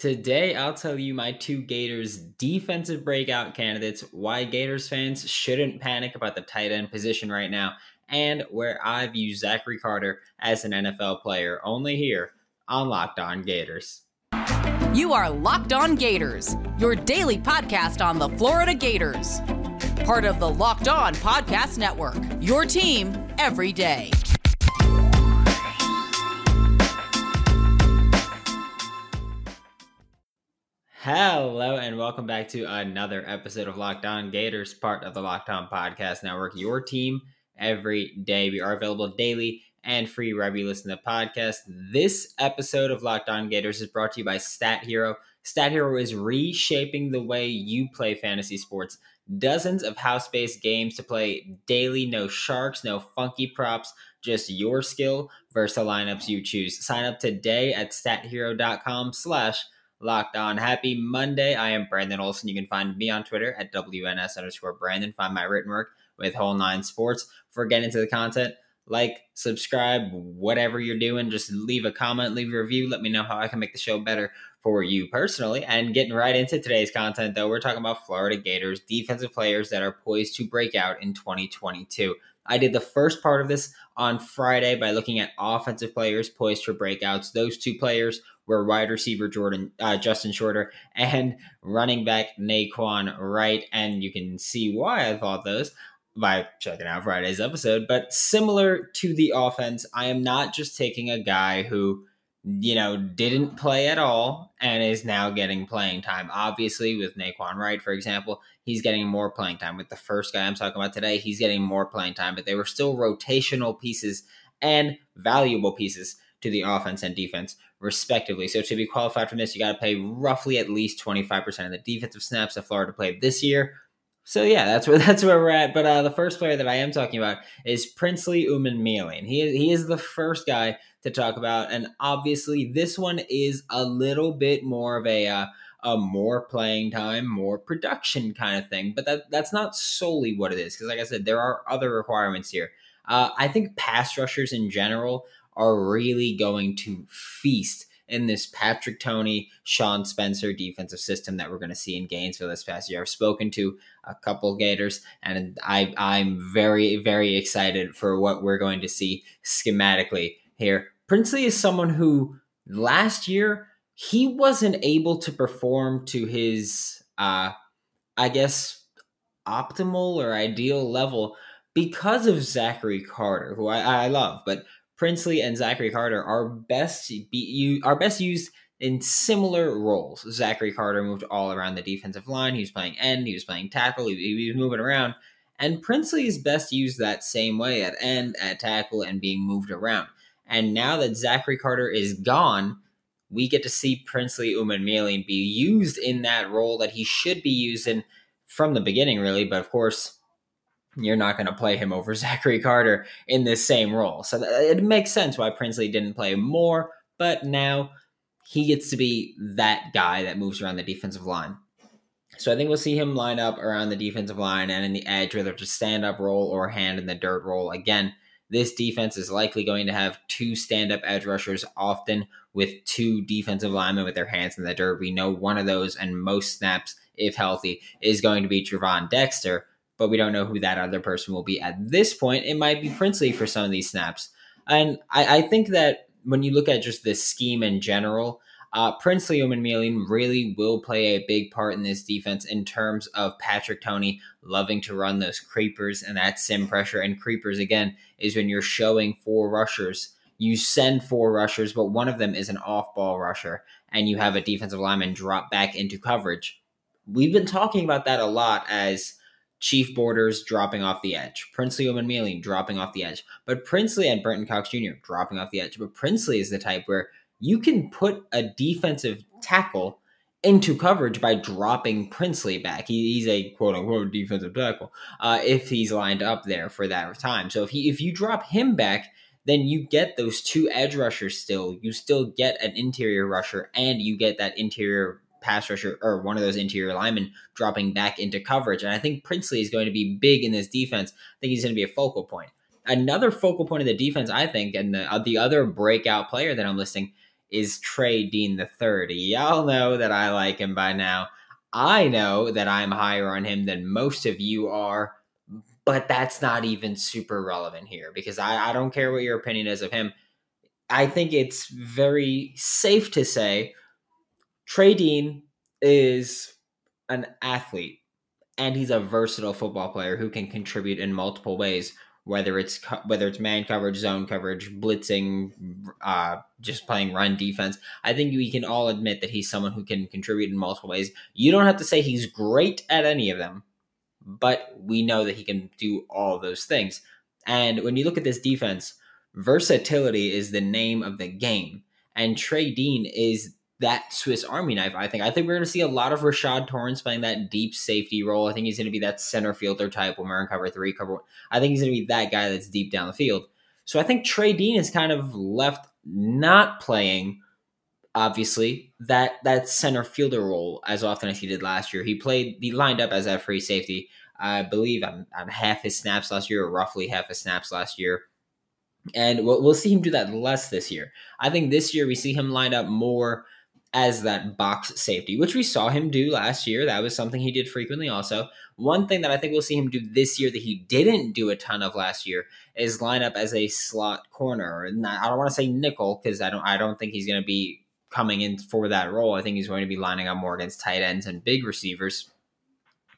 Today, I'll tell you my two Gators defensive breakout candidates, why Gators fans shouldn't panic about the tight end position right now, and where I view Zachary Carter as an NFL player, only here on Locked On Gators. You are Locked On Gators, your daily podcast on the Florida Gators. Part of the Locked On Podcast Network, your team every day. Hello and welcome back to another episode of Locked On Gators, part of the Locked On Podcast Network. Your team every day. We are available daily and free wherever you listen to the podcast. This episode of Locked On Gators is brought to you by Stat Hero. Stat Hero is reshaping the way you play fantasy sports. Dozens of house-based games to play daily. No sharks, no funky props, just your skill versus the lineups you choose. Sign up today at stathero.com slash Locked On. Happy Monday. I am Brandon Olson. You can find me on Twitter at WNS underscore Brandon. Find my written work with Whole Nine Sports. For getting into the content, like, subscribe, whatever you're doing, just leave a comment, leave a review. Let me know how I can make the show better for you personally. And getting right into today's content, though, we're talking about Florida Gators defensive players that are poised to break out in 2022. I did the first part of this on Friday by looking at offensive players poised for breakouts. Those two players were wide receiver Jordan uh, Justin Shorter and running back Nay'Quan Wright, and you can see why I thought those by checking out Friday's episode. But similar to the offense, I am not just taking a guy who you know didn't play at all and is now getting playing time. Obviously, with Nay'Quan Wright, for example, he's getting more playing time. With the first guy I'm talking about today, he's getting more playing time, but they were still rotational pieces and valuable pieces to the offense and defense, respectively. So to be qualified for this, you got to pay roughly at least 25% of the defensive snaps that Florida played this year. So yeah, that's where that's where we're at. But uh, the first player that I am talking about is Princely Umanmielen. He is, he is the first guy to talk about, and obviously this one is a little bit more of a uh, a more playing time, more production kind of thing. But that that's not solely what it is, because like I said, there are other requirements here. Uh, I think pass rushers in general are really going to feast in this Patrick Toney, Sean Spencer defensive system that we're going to see in Gainesville this past year. I've spoken to a couple Gators, and I, I'm very, very excited for what we're going to see schematically here. Princely is someone who last year he wasn't able to perform to his, uh, I guess, optimal or ideal level because of Zachary Carter, who I, I love, but Princely and Zachary Carter are best be, you are best used in similar roles. Zachary Carter moved all around the defensive line. He was playing end, he was playing tackle, he, he was moving around. And Princely is best used that same way at end, at tackle, and being moved around. And now that Zachary Carter is gone, we get to see Princely Umanmielen be used in that role that he should be used in from the beginning, really. But of course, you're not going to play him over Zachary Carter in this same role. So it makes sense why Princely didn't play more, but now he gets to be that guy that moves around the defensive line. So I think we'll see him line up around the defensive line and in the edge, whether it's a stand up role or hand in the dirt role. Again, this defense is likely going to have two stand up edge rushers often with two defensive linemen with their hands in the dirt. We know one of those and most snaps, if healthy, is going to be Gervon Dexter but we don't know who that other person will be at this point. It might be Princely for some of these snaps. And I, I think that when you look at just this scheme in general, uh, Princely Umanmielen really will play a big part in this defense in terms of Patrick Toney loving to run those creepers and that sim pressure. And creepers, again, is when you're showing four rushers. You send four rushers, but one of them is an off ball rusher, and you have a defensive lineman drop back into coverage. We've been talking about that a lot as Chief Borders dropping off the edge. Princely Umanmielen dropping off the edge. But Princely and Brenton Cox Jr. dropping off the edge. But Princely is the type where you can put a defensive tackle into coverage by dropping Princely back. He, he's a quote unquote defensive tackle uh, if he's lined up there for that time. So if he if you drop him back, then you get those two edge rushers still. You still get an interior rusher and you get that interior pass rusher or one of those interior linemen dropping back into coverage. And I think Princely is going to be big in this defense. I think he's going to be a focal point. Another focal point of the defense, I think, and the, uh, the other breakout player that I'm listing is Trey Dean the third. Y'all know that I like him by now. I know that I'm higher on him than most of you are, but that's not even super relevant here because I, I don't care what your opinion is of him. I think it's very safe to say Trey Dean is an athlete and he's a versatile football player who can contribute in multiple ways whether it's whether it's man coverage zone coverage blitzing uh, just playing run defense. I think we can all admit that he's someone who can contribute in multiple ways. You don't have to say he's great at any of them but we know that he can do all those things. And when you look at this defense versatility is the name of the game and trey dean is that Swiss Army knife. I think. I think we're going to see a lot of Rashad Torrence playing that deep safety role. I think he's going to be that center fielder type when we're in cover three, cover. One. I think he's going to be that guy that's deep down the field. So I think Trey Dean is kind of left not playing, obviously that that center fielder role as often as he did last year. He played. He lined up as a free safety. I believe on, on half his snaps last year, or roughly half his snaps last year. And we'll, we'll see him do that less this year. I think this year we see him lined up more as that box safety, which we saw him do last year. That was something he did frequently also. One thing that I think we'll see him do this year that he didn't do a ton of last year is line up as a slot corner. And I don't want to say nickel because I don't I don't think he's going to be coming in for that role. I think he's going to be lining up more against tight ends and big receivers.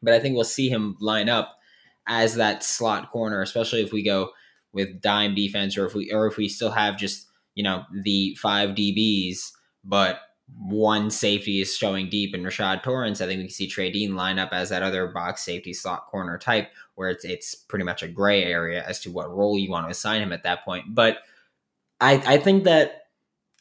But I think we'll see him line up as that slot corner, especially if we go with dime defense or if we or if we still have just, you know, the five DBs, but one safety is showing deep in Rashad Torrence, I think we can see Trey Dean line up as that other box safety slot corner type, where it's it's pretty much a gray area as to what role you want to assign him at that point. But I, I think that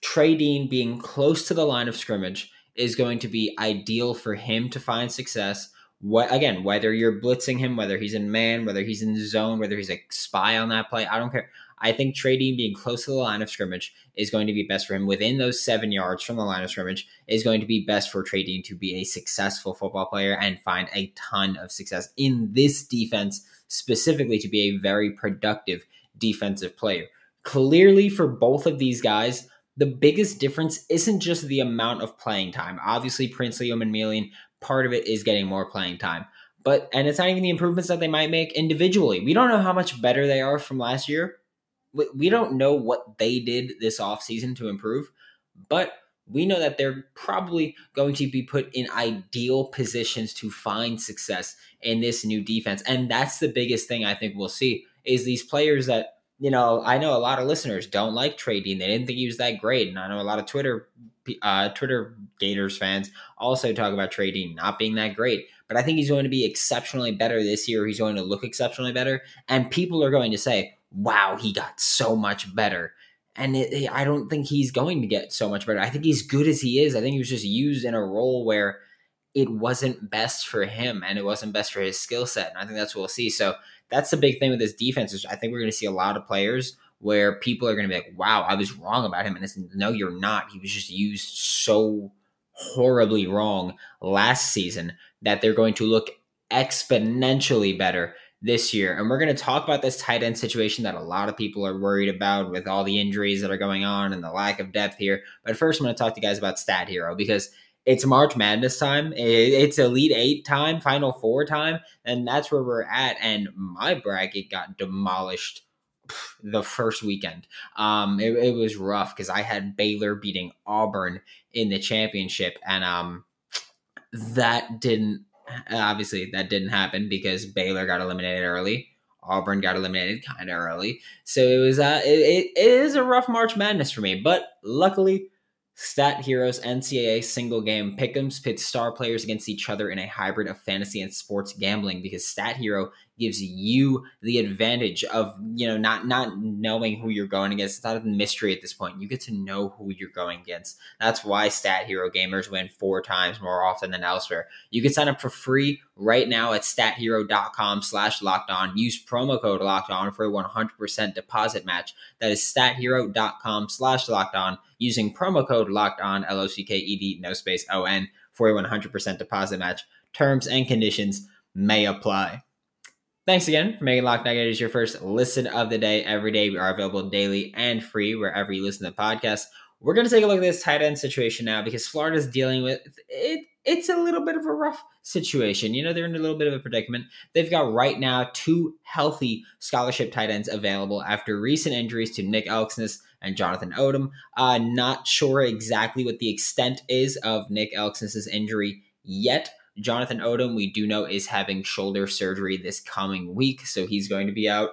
Trey Dean being close to the line of scrimmage is going to be ideal for him to find success. What again, whether you're blitzing him, whether he's in man, whether he's in zone, whether he's a spy on that play, I don't care. I think Trey Dean being close to the line of scrimmage is going to be best for him within those seven yards from the line of scrimmage is going to be best for Trey Dean to be a successful football player and find a ton of success in this defense, specifically to be a very productive defensive player. Clearly, for both of these guys, the biggest difference isn't just the amount of playing time. Obviously, Princely Umanmielen, part of it is getting more playing time. But and it's not even the improvements that they might make individually. We don't know how much better they are from last year we don't know what they did this offseason to improve, but we know that they're probably going to be put in ideal positions to find success in this new defense. And that's the biggest thing I think we'll see is these players that, you know, I know a lot of listeners don't like Dean. They didn't think he was that great. And I know a lot of Twitter uh, Twitter Gators fans also talk about Dean not being that great. But I think he's going to be exceptionally better this year. He's going to look exceptionally better. And people are going to say, wow, he got so much better. And it, I don't think he's going to get so much better. I think he's good as he is. I think he was just used in a role where it wasn't best for him and it wasn't best for his skill set. And I think that's what we'll see. So that's the big thing with this defense is I think we're going to see a lot of players where people are going to be like, wow, I was wrong about him. And it's no, you're not. He was just used so horribly wrong last season that they're going to look exponentially better this year. And we're going to talk about this tight end situation that a lot of people are worried about with all the injuries that are going on and the lack of depth here. But first, I'm going to talk to you guys about Stat Hero because it's March Madness time. It's Elite Eight time, Final Four time, and that's where we're at. And my bracket got demolished the first weekend. Um, it, it was rough because I had Baylor beating Auburn in the championship, and um, that didn't obviously that didn't happen because Baylor got eliminated early. Auburn got eliminated kind of early. So it was uh, it, it is a rough March Madness for me, but luckily Stat Hero's NCAA single game pick'ems pit star players against each other in a hybrid of fantasy and sports gambling because Stat Hero gives you the advantage of you know not not knowing who you're going against. It's not a mystery at this point. You get to know who you're going against. That's why Stat Hero gamers win four times more often than elsewhere. You can sign up for free right now at stathero.com slash locked on. Use promo code locked on for a 100% deposit match. That is stathero.com slash locked on using promo code locked on, L O C K E D, no space O N, for a 100% deposit match. Terms and conditions may apply. Thanks again for making Locked On Gators your first listen of the day every day. We are available daily and free wherever you listen to podcasts. we're going to take a look at this tight end situation now because Florida's dealing with it. It's a little bit of a rough situation. You know, they're in a little bit of a predicament. They've got right now two healthy scholarship tight ends available after recent injuries to Nick Elksnis and Jonathan Odom. Uh, not sure exactly what the extent is of Nick Elksnis's injury yet. Jonathan Odom, we do know, is having shoulder surgery this coming week, so he's going to be out.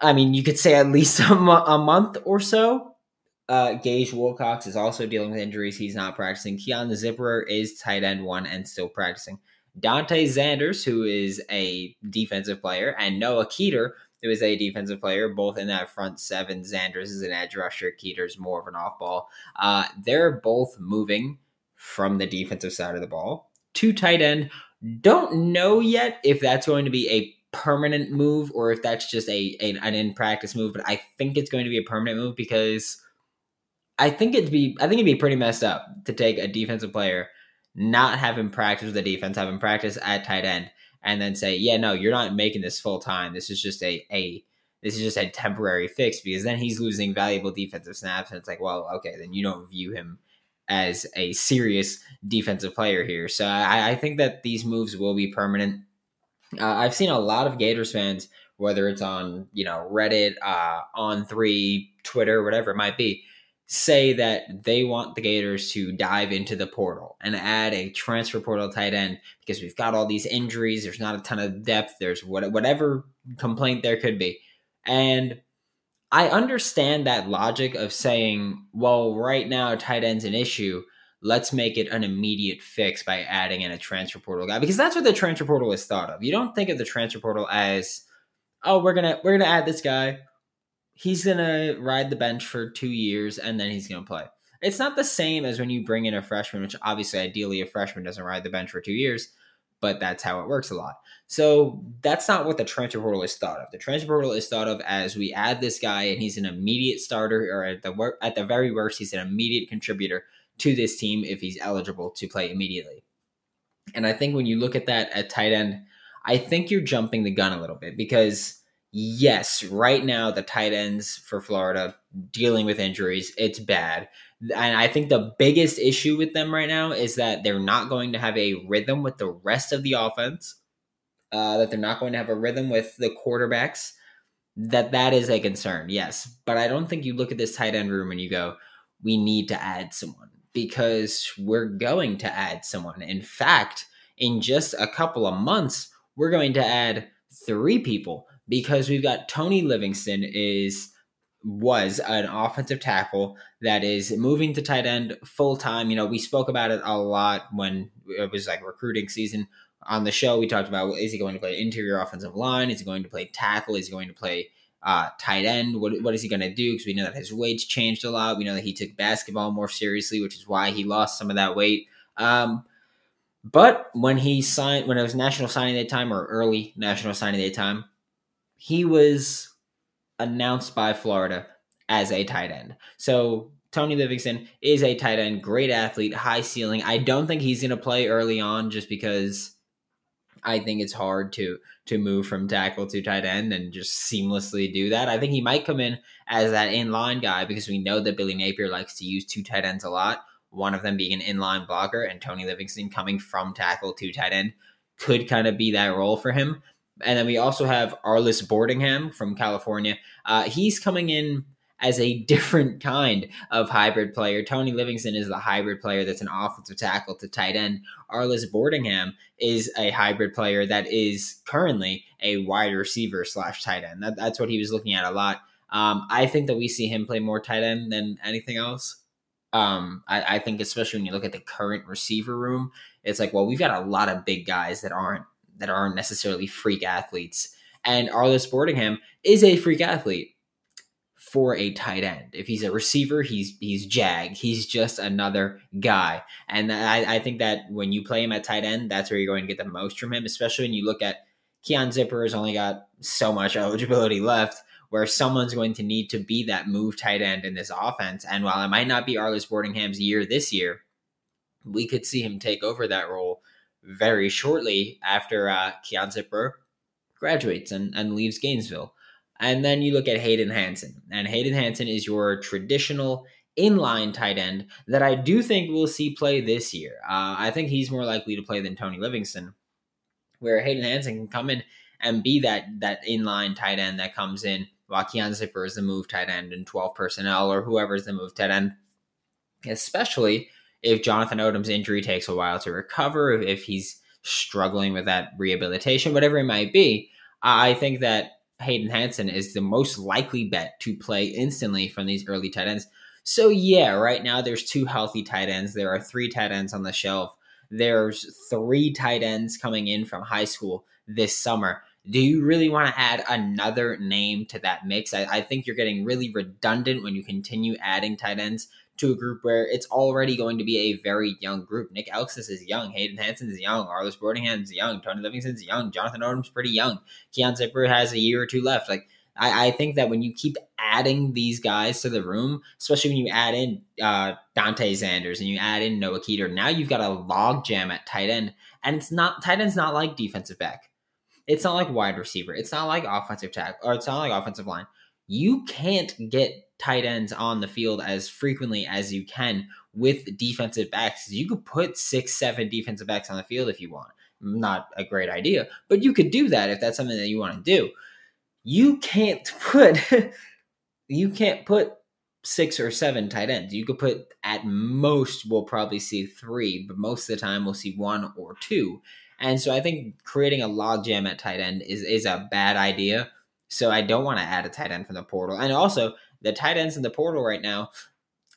I mean, you could say at least a, mo- a month or so. Uh, Gage Wilcox is also dealing with injuries. He's not practicing. Keon the Zipperer is tight end one and still practicing. Dante Zanders, who is a defensive player, and Noah Keeter, who is a defensive player, both in that front seven. Zanders is an edge rusher. Keeter's more of an off ball. Uh, they're both moving from the defensive side of the ball to tight end. Don't know yet if that's going to be a permanent move or if that's just a, a an in practice move, but I think it's going to be a permanent move because I think it'd be I think it'd be pretty messed up to take a defensive player, not have him practice with the defense, have him practice at tight end, and then say, yeah, no, you're not making this full time. This is just a a this is just a temporary fix because then he's losing valuable defensive snaps, and it's like, well, okay, then you don't view him as a serious defensive player here. So I, I think that these moves will be permanent. Uh, I've seen a lot of Gators fans, whether it's on you know Reddit, uh, on three, Twitter, whatever it might be, say that they want the Gators to dive into the portal and add a transfer portal tight end because we've got all these injuries. There's not a ton of depth. There's what, whatever complaint there could be. And I understand that logic of saying, well, right now, tight end's an issue. Let's make it an immediate fix by adding in a transfer portal guy because that's what the transfer portal is thought of. You don't think of the transfer portal as, oh, we're gonna we're gonna add this guy he's gonna ride the bench for two years and then he's gonna play. It's not the same as when you bring in a freshman, which obviously ideally a freshman doesn't ride the bench for two years, but that's how it works a lot. So that's not what the transfer portal is thought of. The transfer portal is thought of as we add this guy and he's an immediate starter, or at the at the very worst, he's an immediate contributor to this team if he's eligible to play immediately. And I think when you look at that at tight end, I think you're jumping the gun a little bit because yes, right now the tight ends for Florida dealing with injuries, it's bad. And I think the biggest issue with them right now is that they're not going to have a rhythm with the rest of the offense. Uh, that they're not going to have a rhythm with the quarterbacks. That that is a concern, yes. But I don't think you look at this tight end room and you go, we need to add someone because we're going to add someone. In fact, in just a couple of months, we're going to add three people because we've got Tony Livingston is was an offensive tackle that is moving to tight end full time. You know, we spoke about it a lot when it was like recruiting season on the show. We talked about is he going to play interior offensive line? Is he going to play tackle? Is he going to play uh, tight end? What, what is he going to do? Because we know that his weight's changed a lot. We know that he took basketball more seriously, which is why he lost some of that weight. Um, but when he signed, when it was national signing day time or early national signing day time, he was announced by Florida as a tight end. So Tony Livingston is a tight end, great athlete, high ceiling. I don't think he's going to play early on just because I think it's hard to to move from tackle to tight end and just seamlessly do that. I think he might come in as that inline guy because we know that Billy Napier likes to use two tight ends a lot. One of them being an inline blocker, and Tony Livingston coming from tackle to tight end could kind of be that role for him. And then we also have Arlis Boardingham from California. Uh, he's coming in as a different kind of hybrid player. Tony Livingston is the hybrid player that's an offensive tackle to tight end. Arlis Boardingham is a hybrid player that is currently a wide receiver slash tight end. That, that's what he was looking at a lot. Um, I think that we see him play more tight end than anything else. Um, I, I think especially when you look at the current receiver room, it's like, well, we've got a lot of big guys that aren't that aren't necessarily freak athletes. And Arlis Boardingham is a freak athlete for a tight end. If he's a receiver, he's he's Jag. He's just another guy. And I, I think that when you play him at tight end, that's where you're going to get the most from him, especially when you look at Keon Zipper has only got so much eligibility left where someone's going to need to be that move tight end in this offense. And while it might not be Arlis Boardingham's year this year, we could see him take over that role very shortly after uh, Keon Zipper graduates and, and leaves Gainesville. And then you look at Hayden Hansen. And Hayden Hansen is your traditional inline tight end that I do think we'll see play this year. Uh, I think he's more likely to play than Tony Livingston, where Hayden Hansen can come in and be that that inline tight end that comes in while Keon Zipper is the move tight end and 12 personnel or whoever is the move tight end. Especially if Jonathan Odom's injury takes a while to recover, if he's struggling with that rehabilitation, whatever it might be, I think that Hayden Hansen is the most likely bet to play instantly from these early tight ends. So yeah, right now there's two healthy tight ends. There are three tight ends on the shelf. There's three tight ends coming in from high school this summer. Do you really want to add another name to that mix? I, I think you're getting really redundant when you continue adding tight ends to a group where it's already going to be a very young group. Nick Elksnis is young, Hayden Hansen is young, Arlis Boardingham is young, Tony Livingston's young, Jonathan Odom's pretty young, Keon Zipper has a year or two left. Like I, I, think that when you keep adding these guys to the room, especially when you add in uh, Dante Zanders and you add in Noah Keeter, now you've got a log jam at tight end, and it's not tight end's not like defensive back. It's not like wide receiver. It's not like offensive tackle, or it's not like offensive line. You can't get tight ends on the field as frequently as you can with defensive backs. You could put six, seven defensive backs on the field if you want. Not a great idea, but you could do that if that's something that you want to do. You can't put you can't put six or seven tight ends. You could put at most we'll probably see three, but most of the time we'll see one or two. And so I think creating a logjam at tight end is is a bad idea. So I don't want to add a tight end from the portal. And also the tight ends in the portal right now,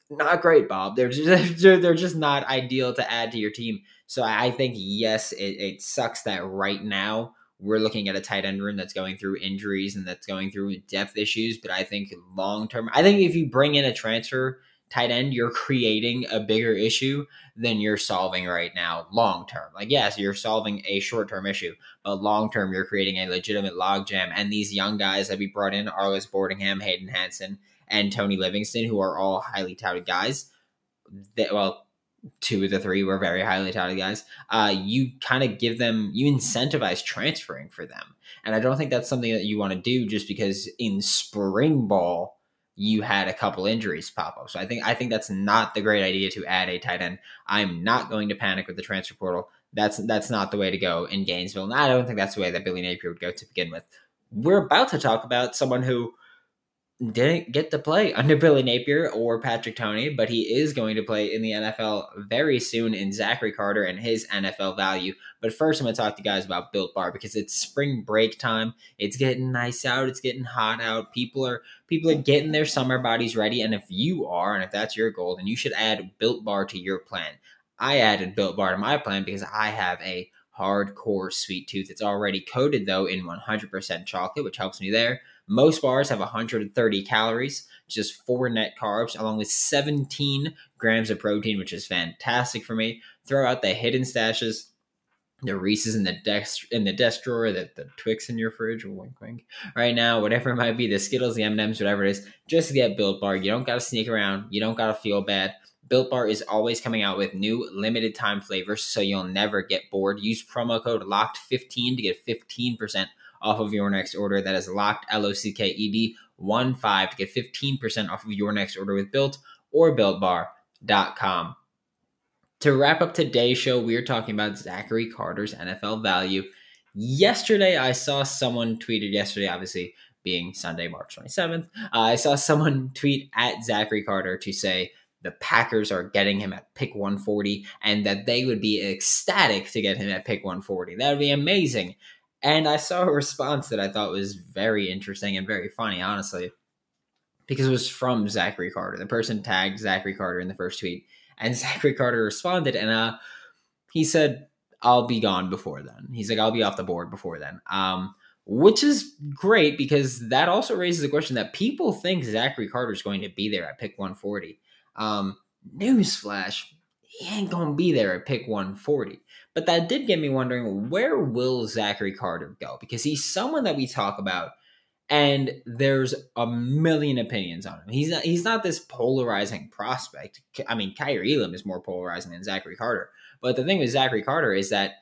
not great, Bob. They're just they're just not ideal to add to your team. So I think yes, it, it sucks that right now we're looking at a tight end room that's going through injuries and that's going through depth issues. But I think long term, I think if you bring in a transfer tight end, you're creating a bigger issue than you're solving right now long term. Like, yes, you're solving a short term issue, but long term, you're creating a legitimate logjam. And these young guys that we brought in, Arlis Boardingham, Hayden Hansen, and Tony Livingston, who are all highly touted guys. Well, two of the three were very highly touted guys. Uh, you kind of give them, you incentivize transferring for them, and I don't think that's something that you want to do just because in spring ball you had a couple injuries pop up. So I think I think that's not the great idea to add a tight end. I'm not going to panic with the transfer portal. That's that's not the way to go in Gainesville. And I don't think that's the way that Billy Napier would go to begin with. We're about to talk about someone who didn't get to play under Billy Napier or Patrick Toney, but he is going to play in the NFL very soon in Zachary Carter and his NFL value. But first, I'm going to talk to you guys about Built Bar because it's spring break time. It's getting nice out. It's getting hot out. People are people are getting their summer bodies ready. And if you are, and if that's your goal, then you should add Built Bar to your plan. I added Built Bar to my plan because I have a hardcore sweet tooth. It's already coated though in 100% chocolate, which helps me there. Most bars have 130 calories, just four net carbs, along with 17 grams of protein, which is fantastic for me. Throw out the hidden stashes, the Reese's in the desk in the desk drawer, the, the Twix in your fridge, wink wink. Right now, whatever it might be, the Skittles, the M&Ms, whatever it is, just get Built Bar. You don't gotta sneak around. You don't gotta feel bad. Built Bar is always coming out with new limited time flavors, so you'll never get bored. Use promo code LOCKED15 to get 15% off of your next order. That is locked, L O C K E D, 1 5 to get 15% off of your next order with Built or BuiltBar.com. To wrap up today's show, we are talking about Zachary Carter's NFL value. Yesterday, I saw someone tweeted yesterday, obviously being Sunday, March 27th. Uh, I saw someone tweet at Zachary Carter to say, the Packers are getting him at pick 140 and that they would be ecstatic to get him at pick 140. That would be amazing. And I saw a response that I thought was very interesting and very funny, honestly, because it was from Zachary Carter. The person tagged Zachary Carter in the first tweet, and Zachary Carter responded, and uh, he said, "I'll be gone before then." He's like, "I'll be off the board before then," um, which is great because that also raises the question that people think Zachary Carter is going to be there at pick 140. Um, newsflash: he ain't gonna be there at pick 140. But that did get me wondering where will Zachary Carter go? Because he's someone that we talk about and there's a million opinions on him. He's not he's not this polarizing prospect. I mean, Kaiir Elam is more polarizing than Zachary Carter. But the thing with Zachary Carter is that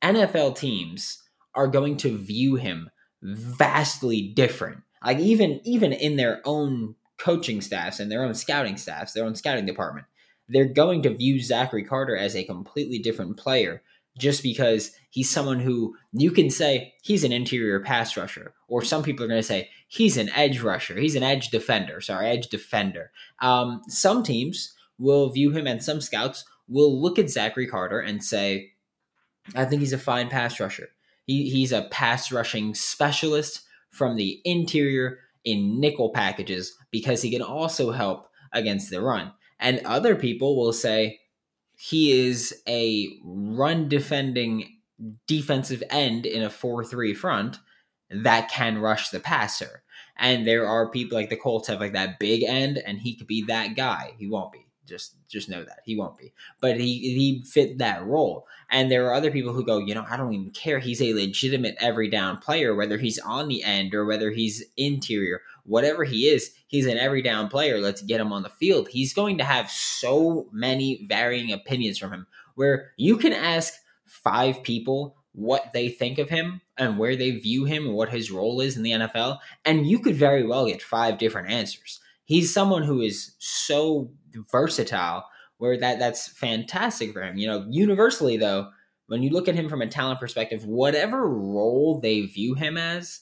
NFL teams are going to view him vastly different. Like even even in their own coaching staffs and their own scouting staffs, their own scouting department, they're going to view Zachary Carter as a completely different player just because he's someone who you can say he's an interior pass rusher, or some people are going to say he's an edge rusher, he's an edge defender, sorry, edge defender. Um, some teams will view him, and some scouts will look at Zachary Carter and say, I think he's a fine pass rusher. He, he's a pass rushing specialist from the interior in nickel packages because he can also help against the run. And other people will say he is a run defending defensive end in a 4 3 front that can rush the passer. And there are people like the Colts have like that big end, and he could be that guy. He won't be. Just just know that he won't be. But he he fit that role. And there are other people who go, you know, I don't even care. He's a legitimate every down player, whether he's on the end or whether he's interior, whatever he is, he's an every down player. Let's get him on the field. He's going to have so many varying opinions from him where you can ask five people what they think of him and where they view him and what his role is in the NFL, and you could very well get five different answers. He's someone who is so versatile where that that's fantastic for him. You know, universally though, when you look at him from a talent perspective, whatever role they view him as,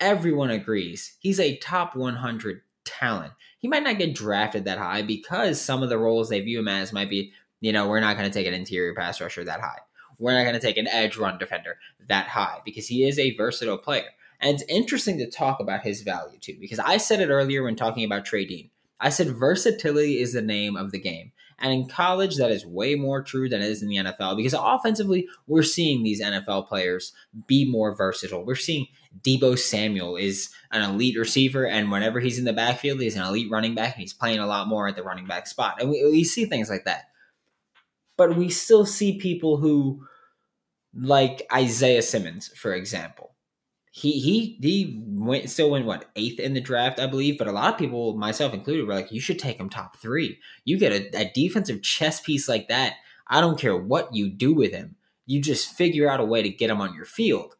everyone agrees he's a top 100 talent. He might not get drafted that high because some of the roles they view him as might be, you know, we're not going to take an interior pass rusher that high. We're not going to take an edge run defender that high because he is a versatile player. And it's interesting to talk about his value too, because I said it earlier when talking about Trey Dean. I said versatility is the name of the game. And in college, that is way more true than it is in the NFL because offensively, we're seeing these NFL players be more versatile. We're seeing Deebo Samuel is an elite receiver, and whenever he's in the backfield, he's an elite running back, and he's playing a lot more at the running back spot. And we, we see things like that. But we still see people who, like Isaiah Simmons, for example, he he he went still went what eighth in the draft, I believe. But a lot of people, myself included, were like, "You should take him top three. You get a, a defensive chess piece like that. I don't care what you do with him. You just figure out a way to get him on your field."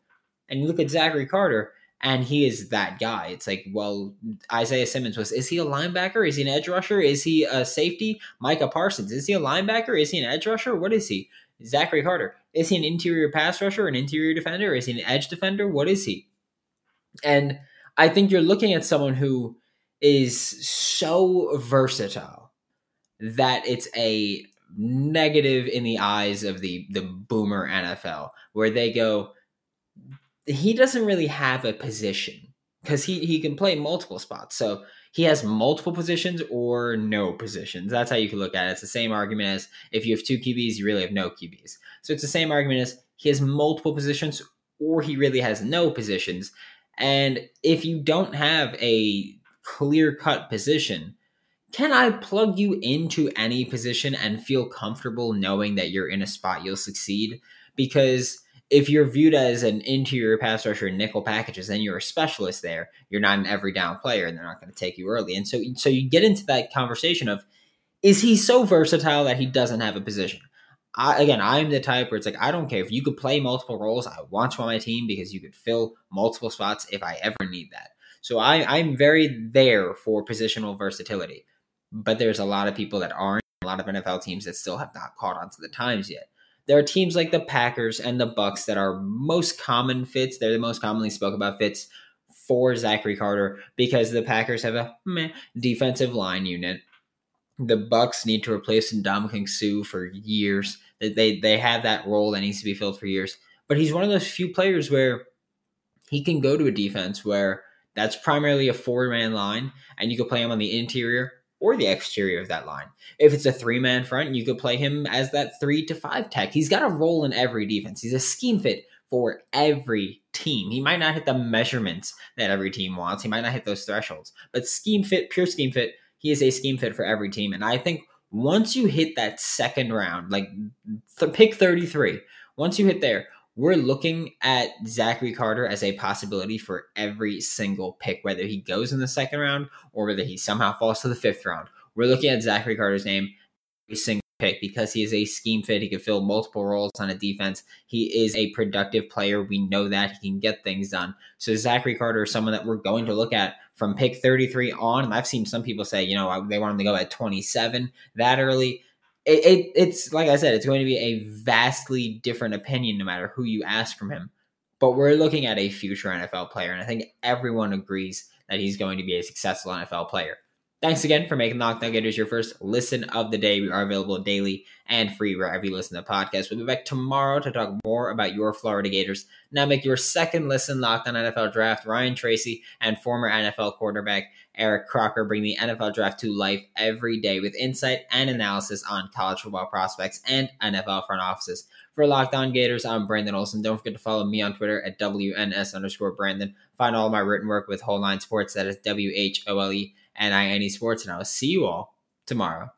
And you look at Zachary Carter, and he is that guy. It's like, well, Isaiah Simmons was. Is he a linebacker? Is he an edge rusher? Is he a safety? Micah Parsons. Is he a linebacker? Is he an edge rusher? What is he? Zachary Carter. Is he an interior pass rusher, an interior defender? Is he an edge defender? What is he? And I think you're looking at someone who is so versatile that it's a negative in the eyes of the the boomer NFL where they go he doesn't really have a position because he he can play multiple spots. So he has multiple positions or no positions. That's how you can look at it. It's the same argument as if you have two QBs you really have no QBs so it's the same argument as he has multiple positions or he really has no positions and if you don't have a clear cut position, can I plug you into any position and feel comfortable knowing that you're in a spot you'll succeed? Because if you're viewed as an interior pass rusher in nickel packages, then you're a specialist there. You're not an every down player, and they're not going to take you early. And so, so you get into that conversation of, is he so versatile that he doesn't have a position? I, again, I'm the type where it's like I don't care if you could play multiple roles. I want you on my team because you could fill multiple spots if I ever need that. So I, I'm very there for positional versatility. But there's a lot of people that aren't. A lot of NFL teams that still have not caught on to the times yet. There are teams like the Packers and the Bucs that are most common fits. They're the most commonly spoke about fits for Zachary Carter because the Packers have a meh defensive line unit the Bucs need to replace Ndamukong Suh for years. They they have that role that needs to be filled for years. But he's one of those few players where he can go to a defense where that's primarily a four man line, and you could play him on the interior or the exterior of that line. If it's a three man front, you could play him as that three to five tech. He's got a role in every defense. He's a scheme fit for every team. He might not hit the measurements that every team wants. He might not hit those thresholds, but scheme fit, pure scheme fit he is a scheme fit for every team. And I think once you hit that second round, like th- pick 33, once you hit there, we're looking at Zachary Carter as a possibility for every single pick, whether he goes in the second round or whether he somehow falls to the fifth round. We're looking at Zachary Carter's name every single pick because he is a scheme fit. He can fill multiple roles on a defense. He is a productive player. We know that he can get things done. So Zachary Carter is someone that we're going to look at from pick 33 on. And I've seen some people say, you know, they want him to go at 27 that early. It, it, it's like I said, it's going to be a vastly different opinion no matter who you ask from him. But we're looking at a future NFL player, and I think everyone agrees that he's going to be a successful NFL player. Thanks again for making Locked On Gators your first listen of the day. We are available daily and free wherever you listen to podcasts. We'll be back tomorrow to talk more about your Florida Gators. Now make your second listen Locked On NFL Draft. Ryan Tracy and former NFL quarterback Eric Crocker bring the NFL Draft to life every day with insight and analysis on college football prospects and NFL front offices. For Locked On Gators, I'm Brandon Olson. Don't forget to follow me on Twitter at WNS underscore Brandon. Find all my written work with Whole Nine Sports. That is W H O L E and I Any Sports. And I will see you all tomorrow.